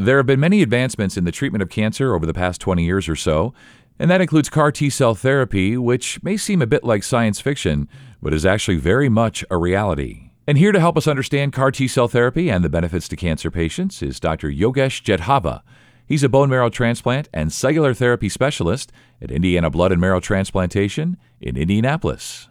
There have been many advancements in the treatment of cancer over the past 20 years or so, and that includes CAR T cell therapy, which may seem a bit like science fiction, but is actually very much a reality. And here to help us understand CAR T cell therapy and the benefits to cancer patients is Dr. Yogesh Jethava. He's a bone marrow transplant and cellular therapy specialist at Indiana Blood and Marrow Transplantation in Indianapolis.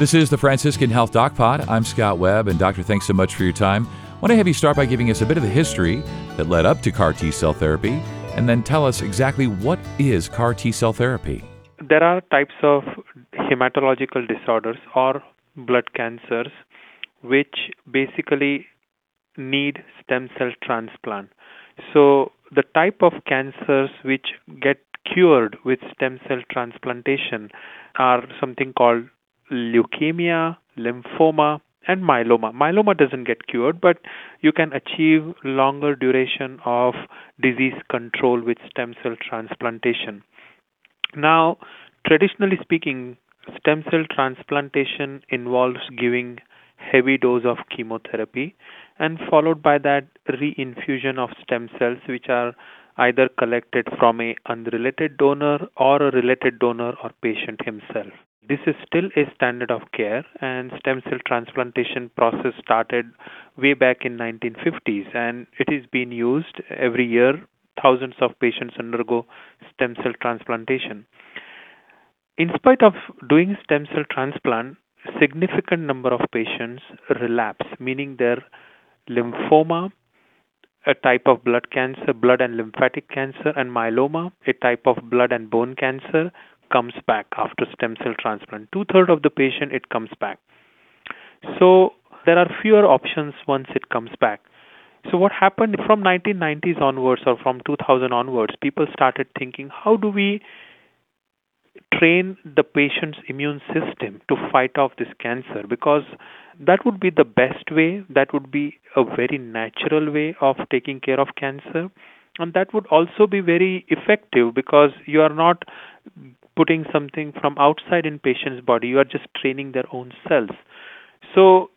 This is the Franciscan Health Doc Pod. I'm Scott Webb, and Doctor, thanks so much for your time. Want to have you start by giving us a bit of the history that led up to CAR T cell therapy, and then tell us exactly what is CAR T cell therapy. There are types of hematological disorders or blood cancers which basically need stem cell transplant. So, the type of cancers which get cured with stem cell transplantation are something called leukemia, lymphoma, and myeloma. Myeloma doesn't get cured, but you can achieve longer duration of disease control with stem cell transplantation. Now, traditionally speaking, stem cell transplantation involves giving heavy dose of chemotherapy and followed by that reinfusion of stem cells which are either collected from a unrelated donor or a related donor or patient himself this is still a standard of care and stem cell transplantation process started way back in 1950s and it is being used every year. Thousands of patients undergo stem cell transplantation. In spite of doing stem cell transplant significant number of patients relapse meaning their lymphoma, a type of blood cancer, blood and lymphatic cancer, and myeloma, a type of blood and bone cancer, comes back after stem cell transplant. Two thirds of the patient it comes back. So there are fewer options once it comes back. So what happened from 1990s onwards or from 2000 onwards, people started thinking, how do we train the patient's immune system to fight off this cancer? Because that would be the best way that would be a very natural way of taking care of cancer and that would also be very effective because you are not putting something from outside in patient's body. You are just training their own cells. So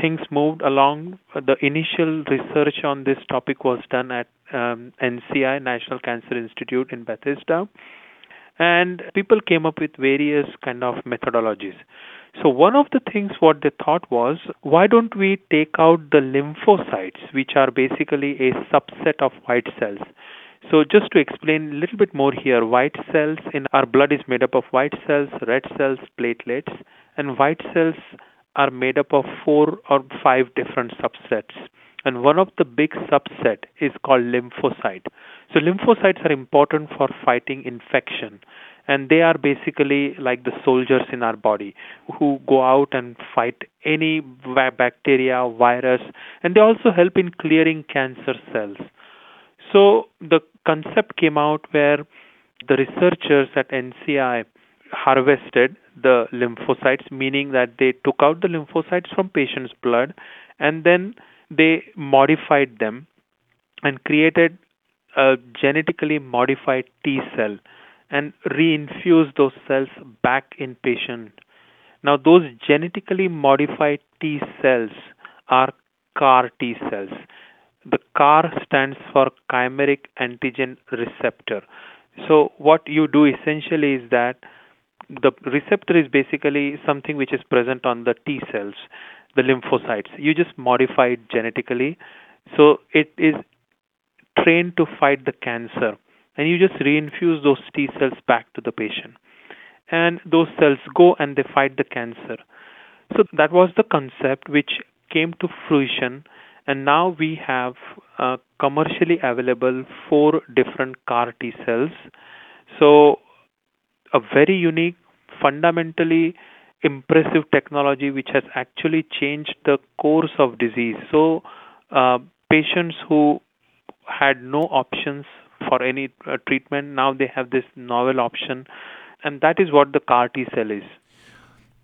things moved along. The initial research on this topic was done at um, NCI National Cancer Institute in Bethesda. And people came up with various kind of methodologies. So one of the things what they thought was why don't we take out the lymphocytes which are basically a subset of white cells. So just to explain a little bit more here, white cells in our blood is made up of white cells, red cells, platelets and white cells are made up of four or five different subsets and one of the big subset is called lymphocyte. So lymphocytes are important for fighting infection and they are basically like the soldiers in our body who go out and fight any bacteria, virus, and they also help in clearing cancer cells. So the concept came out where the researchers at NCI harvested the lymphocytes, meaning that they took out the lymphocytes from patients' blood and then they modified them and created a genetically modified T cell and reinfuse those cells back in patient. Now those genetically modified T cells are CAR T cells. The CAR stands for chimeric antigen receptor. So what you do essentially is that the receptor is basically something which is present on the T cells, the lymphocytes. You just modify it genetically. So it is trained to fight the cancer and you just reinfuse those T cells back to the patient. And those cells go and they fight the cancer. So that was the concept which came to fruition, and now we have uh, commercially available four different CAR T cells. So, a very unique, fundamentally impressive technology which has actually changed the course of disease. So, uh, patients who had no options for any uh, treatment. Now they have this novel option, and that is what the CAR T cell is.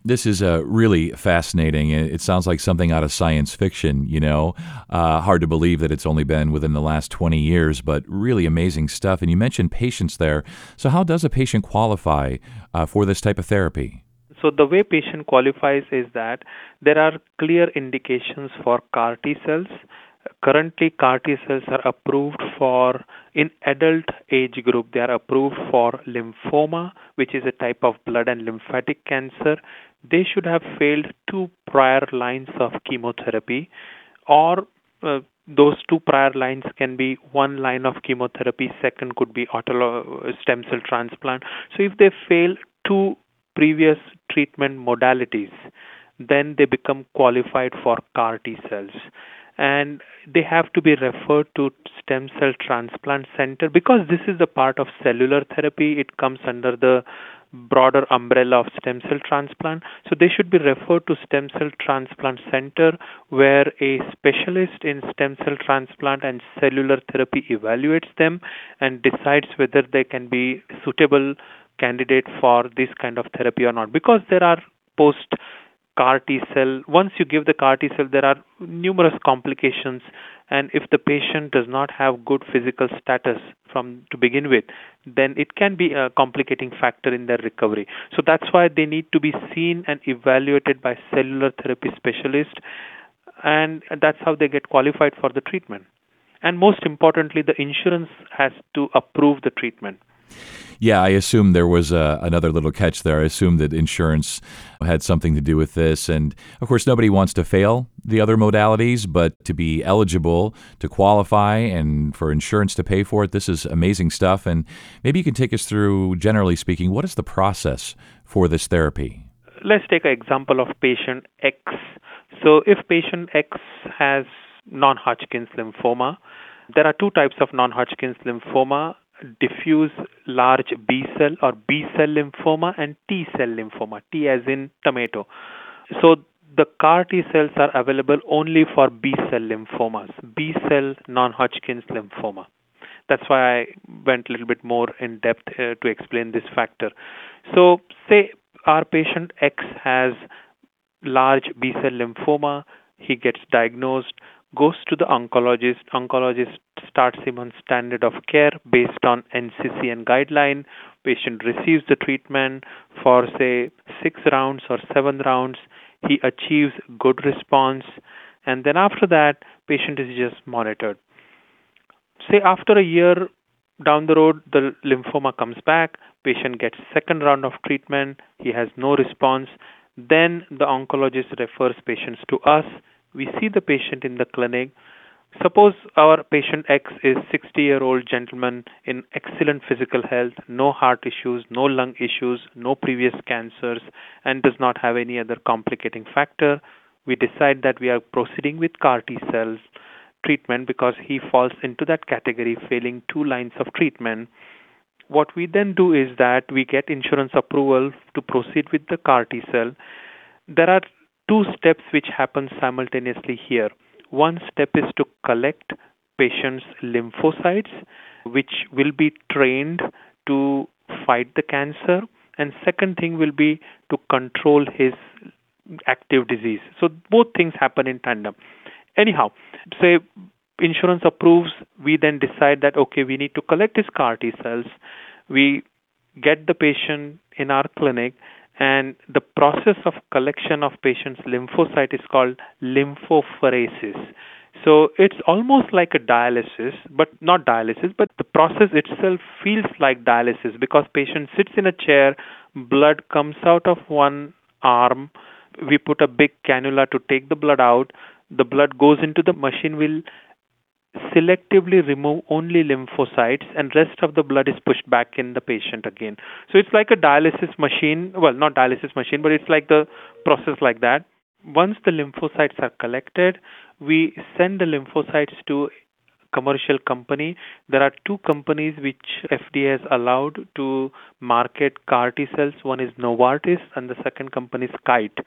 This is uh, really fascinating. It sounds like something out of science fiction, you know. Uh, hard to believe that it's only been within the last 20 years, but really amazing stuff. And you mentioned patients there. So, how does a patient qualify uh, for this type of therapy? So, the way patient qualifies is that there are clear indications for CAR T cells currently CAR T cells are approved for in adult age group they are approved for lymphoma which is a type of blood and lymphatic cancer they should have failed two prior lines of chemotherapy or uh, those two prior lines can be one line of chemotherapy second could be autologous stem cell transplant. So if they fail two previous treatment modalities then they become qualified for CAR T cells. And they have to be referred to stem cell transplant center because this is a part of cellular therapy. It comes under the broader umbrella of stem cell transplant. So they should be referred to stem cell transplant center where a specialist in stem cell transplant and cellular therapy evaluates them and decides whether they can be suitable candidate for this kind of therapy or not. Because there are post CAR T cell, once you give the CAR T cell, there are numerous complications. And if the patient does not have good physical status from to begin with, then it can be a complicating factor in their recovery. So that's why they need to be seen and evaluated by cellular therapy specialist, and that's how they get qualified for the treatment. And most importantly, the insurance has to approve the treatment. Yeah, I assume there was uh, another little catch there. I assume that insurance had something to do with this. And of course, nobody wants to fail the other modalities, but to be eligible to qualify and for insurance to pay for it, this is amazing stuff. And maybe you can take us through, generally speaking, what is the process for this therapy? Let's take an example of patient X. So, if patient X has non Hodgkin's lymphoma, there are two types of non Hodgkin's lymphoma diffuse large B cell or B cell lymphoma and T cell lymphoma, T as in tomato. So the CAR T cells are available only for B cell lymphomas, B cell non Hodgkin's lymphoma. That's why I went a little bit more in depth uh, to explain this factor. So, say our patient X has large B cell lymphoma, he gets diagnosed goes to the oncologist. Oncologist starts him on standard of care based on NCCN guideline. Patient receives the treatment for say six rounds or seven rounds. He achieves good response, and then after that, patient is just monitored. Say after a year down the road, the lymphoma comes back. Patient gets second round of treatment. He has no response. Then the oncologist refers patients to us we see the patient in the clinic. Suppose our patient X is 60 year old gentleman in excellent physical health, no heart issues, no lung issues, no previous cancers, and does not have any other complicating factor. We decide that we are proceeding with CAR T cells treatment because he falls into that category, failing two lines of treatment. What we then do is that we get insurance approval to proceed with the CAR T cell. There are two steps which happen simultaneously here. One step is to collect patient's lymphocytes, which will be trained to fight the cancer, and second thing will be to control his active disease. So both things happen in tandem. Anyhow, say insurance approves, we then decide that okay, we need to collect his CAR T cells. We get the patient in our clinic and the process of collection of patients' lymphocyte is called lymphapheresis. So it's almost like a dialysis, but not dialysis, but the process itself feels like dialysis because patient sits in a chair, blood comes out of one arm, we put a big cannula to take the blood out, the blood goes into the machine will selectively remove only lymphocytes and rest of the blood is pushed back in the patient again. So it's like a dialysis machine well not dialysis machine but it's like the process like that. Once the lymphocytes are collected we send the lymphocytes to commercial company there are two companies which FDA has allowed to market CAR T cells one is Novartis and the second company is Kite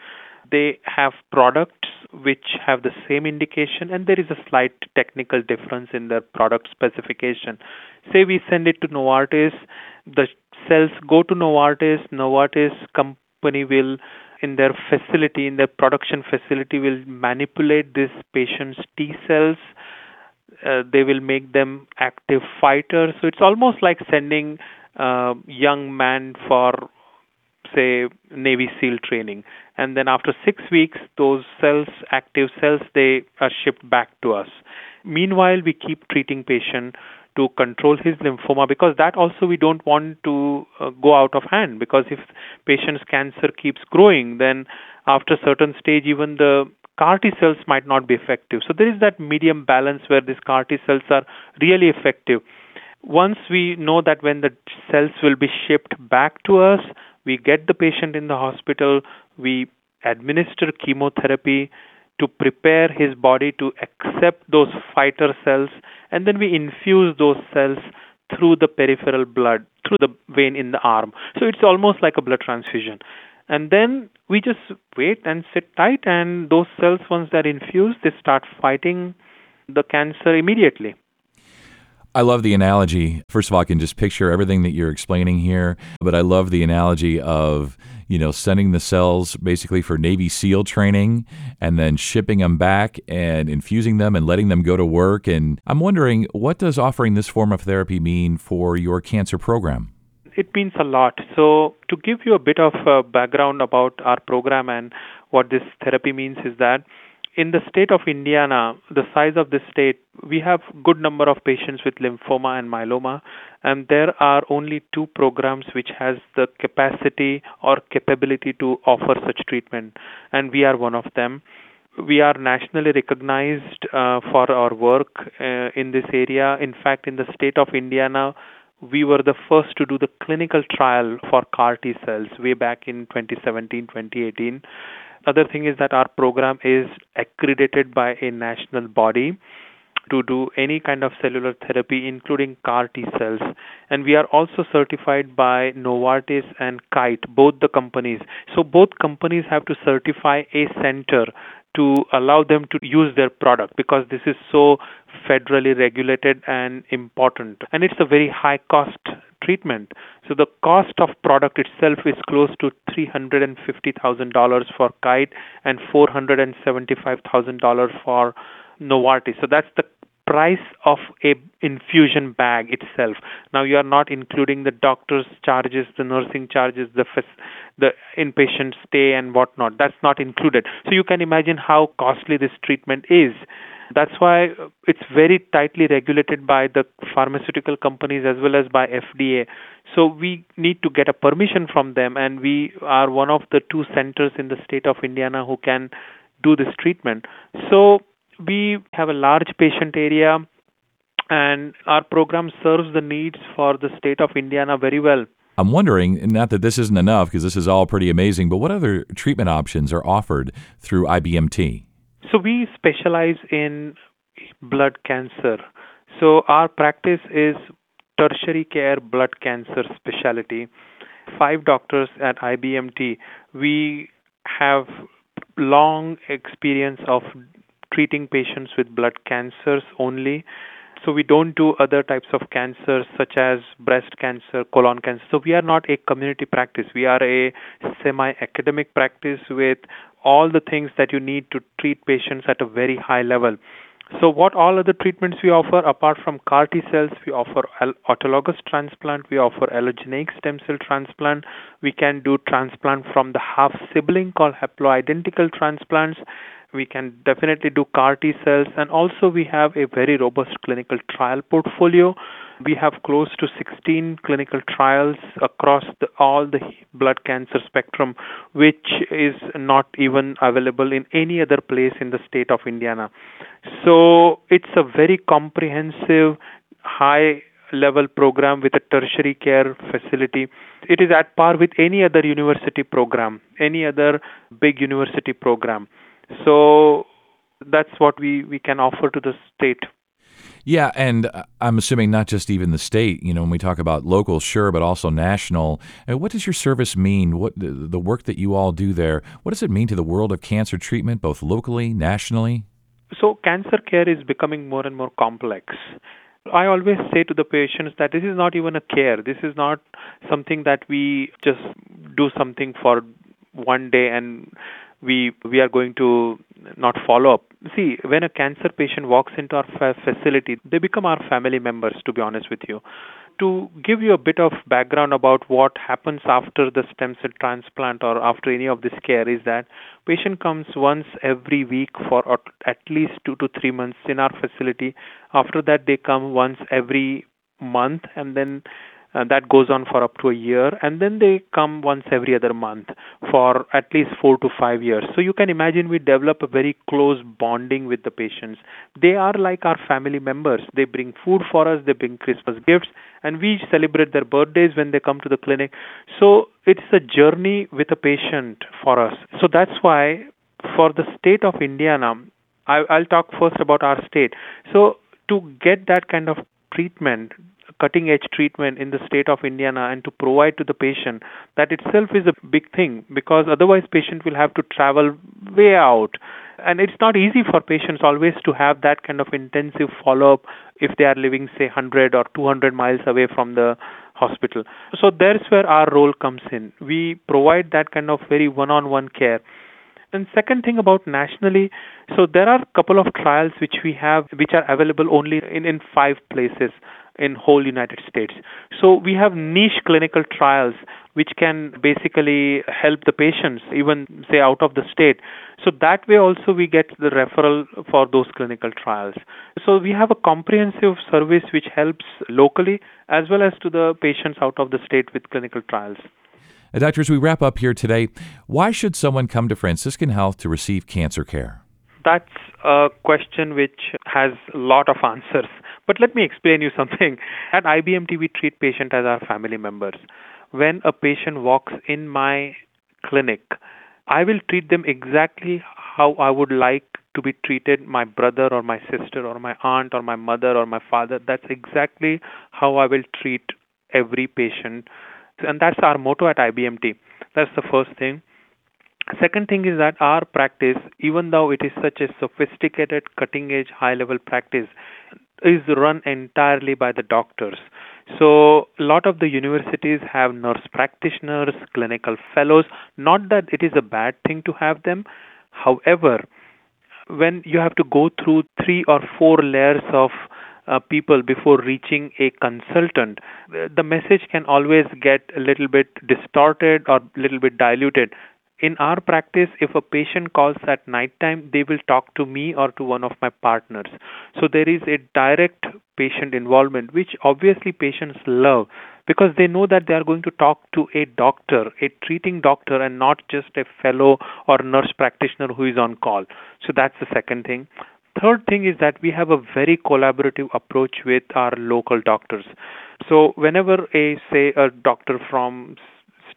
they have products which have the same indication and there is a slight technical difference in their product specification. Say we send it to Novartis, the cells go to Novartis, Novartis company will in their facility, in their production facility will manipulate this patient's T cells. Uh, they will make them active fighters. So it's almost like sending a uh, young man for say Navy SEAL training, and then after six weeks, those cells, active cells, they are shipped back to us. Meanwhile, we keep treating patient to control his lymphoma because that also we don't want to uh, go out of hand because if patient's cancer keeps growing then after a certain stage even the CAR T cells might not be effective. So there is that medium balance where these CAR T cells are really effective. Once we know that when the cells will be shipped back to us, we get the patient in the hospital, we administer chemotherapy to prepare his body to accept those fighter cells, and then we infuse those cells through the peripheral blood, through the vein in the arm. So it's almost like a blood transfusion. And then we just wait and sit tight, and those cells, once they're infused, they start fighting the cancer immediately. I love the analogy. First of all, I can just picture everything that you're explaining here, but I love the analogy of, you know, sending the cells basically for Navy SEAL training and then shipping them back and infusing them and letting them go to work. And I'm wondering, what does offering this form of therapy mean for your cancer program? It means a lot. So, to give you a bit of uh, background about our program and what this therapy means is that in the state of Indiana, the size of this state, we have good number of patients with lymphoma and myeloma, and there are only two programs which has the capacity or capability to offer such treatment, and we are one of them. We are nationally recognized uh, for our work uh, in this area. In fact, in the state of Indiana, we were the first to do the clinical trial for CAR T cells way back in 2017 2018 other thing is that our program is accredited by a national body to do any kind of cellular therapy, including CAR T cells. And we are also certified by Novartis and Kite, both the companies. So both companies have to certify a center to allow them to use their product because this is so federally regulated and important. And it's a very high cost treatment. So the cost of product itself is close to $350,000 for Kite and $475,000 for Novartis. So that's the price of a infusion bag itself. Now you are not including the doctor's charges, the nursing charges, the the inpatient stay and whatnot. That's not included. So you can imagine how costly this treatment is. That's why it's very tightly regulated by the pharmaceutical companies as well as by FDA. So we need to get a permission from them, and we are one of the two centers in the state of Indiana who can do this treatment. So we have a large patient area, and our program serves the needs for the state of Indiana very well. I'm wondering, not that this isn't enough because this is all pretty amazing, but what other treatment options are offered through IBMT? So we specialize in blood cancer. So our practice is tertiary care blood cancer specialty. Five doctors at IBMT. We have long experience of treating patients with blood cancers only. So we don't do other types of cancers such as breast cancer, colon cancer. So we are not a community practice. We are a semi-academic practice with all the things that you need to treat patients at a very high level. So, what all other treatments we offer apart from CAR T cells? We offer autologous transplant, we offer allogeneic stem cell transplant, we can do transplant from the half sibling called haploidentical transplants, we can definitely do CAR T cells, and also we have a very robust clinical trial portfolio. We have close to 16 clinical trials across the, all the blood cancer spectrum, which is not even available in any other place in the state of Indiana. So it's a very comprehensive, high level program with a tertiary care facility. It is at par with any other university program, any other big university program. So that's what we, we can offer to the state. Yeah, and uh, I'm assuming not just even the state. You know, when we talk about local, sure, but also national. Uh, what does your service mean? What the work that you all do there? What does it mean to the world of cancer treatment, both locally, nationally? So, cancer care is becoming more and more complex. I always say to the patients that this is not even a care. This is not something that we just do something for one day and we we are going to not follow up. See, when a cancer patient walks into our facility, they become our family members. To be honest with you, to give you a bit of background about what happens after the stem cell transplant or after any of this care is that patient comes once every week for at least 2 to 3 months in our facility after that they come once every month and then uh, that goes on for up to a year and then they come once every other month for at least 4 to 5 years. So you can imagine we develop a very close bonding with the patients. They are like our family members. They bring food for us they bring christmas gifts and we celebrate their birthdays when they come to the clinic. So it's a journey with a patient for us. So that's why for the state of indiana I, i'll talk first about our state. So to get that kind of treatment cutting edge treatment in the state of Indiana and to provide to the patient, that itself is a big thing because otherwise patient will have to travel way out. And it's not easy for patients always to have that kind of intensive follow up if they are living, say, 100 or 200 miles away from the hospital. So there's where our role comes in. We provide that kind of very one on one care. And second thing about nationally, so there are a couple of trials which we have which are available only in, in five places in whole United States. So we have niche clinical trials which can basically help the patients even say out of the state. So that way also we get the referral for those clinical trials. So we have a comprehensive service which helps locally as well as to the patients out of the state with clinical trials. Uh, doctors, we wrap up here today. Why should someone come to Franciscan Health to receive cancer care? That's a question which has a lot of answers. But let me explain you something. At IBMT, we treat patients as our family members. When a patient walks in my clinic, I will treat them exactly how I would like to be treated my brother or my sister or my aunt or my mother or my father. That's exactly how I will treat every patient. And that's our motto at IBMT. That's the first thing. Second thing is that our practice, even though it is such a sophisticated, cutting edge, high level practice, is run entirely by the doctors. So, a lot of the universities have nurse practitioners, clinical fellows. Not that it is a bad thing to have them. However, when you have to go through three or four layers of uh, people before reaching a consultant, the message can always get a little bit distorted or a little bit diluted in our practice, if a patient calls at night time, they will talk to me or to one of my partners. So there is a direct patient involvement, which obviously patients love because they know that they are going to talk to a doctor, a treating doctor, and not just a fellow or nurse practitioner who is on call. So that's the second thing. Third thing is that we have a very collaborative approach with our local doctors. So whenever a say a doctor from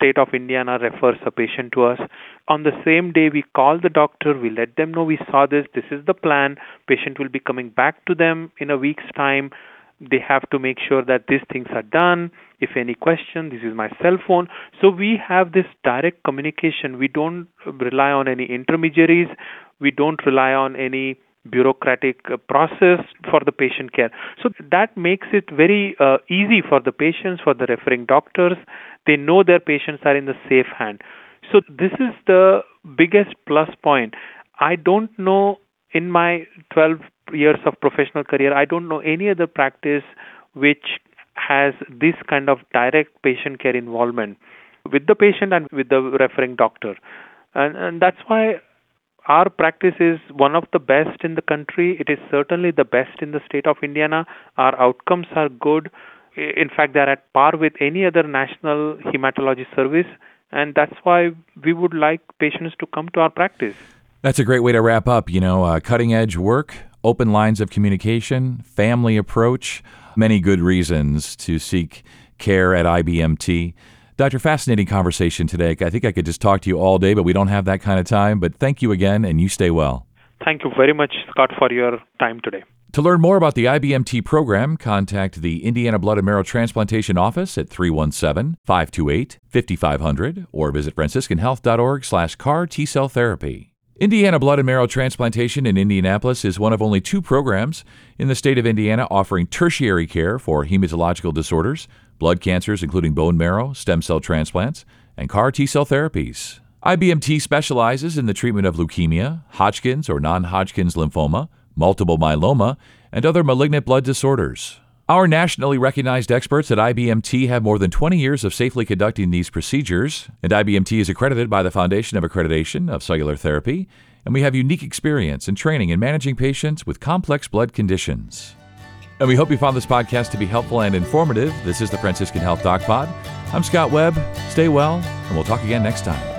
state of Indiana refers a patient to us. On the same day, we call the doctor, we let them know we saw this, this is the plan. Patient will be coming back to them in a week's time. They have to make sure that these things are done. If any question, this is my cell phone. So we have this direct communication. We don't rely on any intermediaries. We don't rely on any bureaucratic uh, process for the patient care. So that makes it very uh, easy for the patients, for the referring doctors. They know their patients are in the safe hand. So this is the biggest plus point. I don't know in my 12 years of professional career, I don't know any other practice which has this kind of direct patient care involvement with the patient and with the referring doctor. And, and that's why our practice is one of the best in the country. It is certainly the best in the state of Indiana. Our outcomes are good. In fact, they're at par with any other national hematology service, and that's why we would like patients to come to our practice. That's a great way to wrap up. You know, uh, cutting edge work, open lines of communication, family approach, many good reasons to seek care at IBMT. Doctor, fascinating conversation today. I think I could just talk to you all day, but we don't have that kind of time. But thank you again, and you stay well. Thank you very much, Scott, for your time today. To learn more about the IBMT program, contact the Indiana Blood and Marrow Transplantation Office at 317-528-5500 or visit franciscanhealth.org slash CAR T-cell therapy. Indiana Blood and Marrow Transplantation in Indianapolis is one of only two programs in the state of Indiana offering tertiary care for hematological disorders blood cancers, including bone marrow, stem cell transplants, and CAR T cell therapies. IBMT specializes in the treatment of leukemia, Hodgkin's or non Hodgkin's lymphoma, multiple myeloma, and other malignant blood disorders. Our nationally recognized experts at IBMT have more than 20 years of safely conducting these procedures, and IBMT is accredited by the Foundation of Accreditation of Cellular Therapy, and we have unique experience and training in managing patients with complex blood conditions. And we hope you found this podcast to be helpful and informative. This is the Franciscan Health Doc Pod. I'm Scott Webb. Stay well, and we'll talk again next time.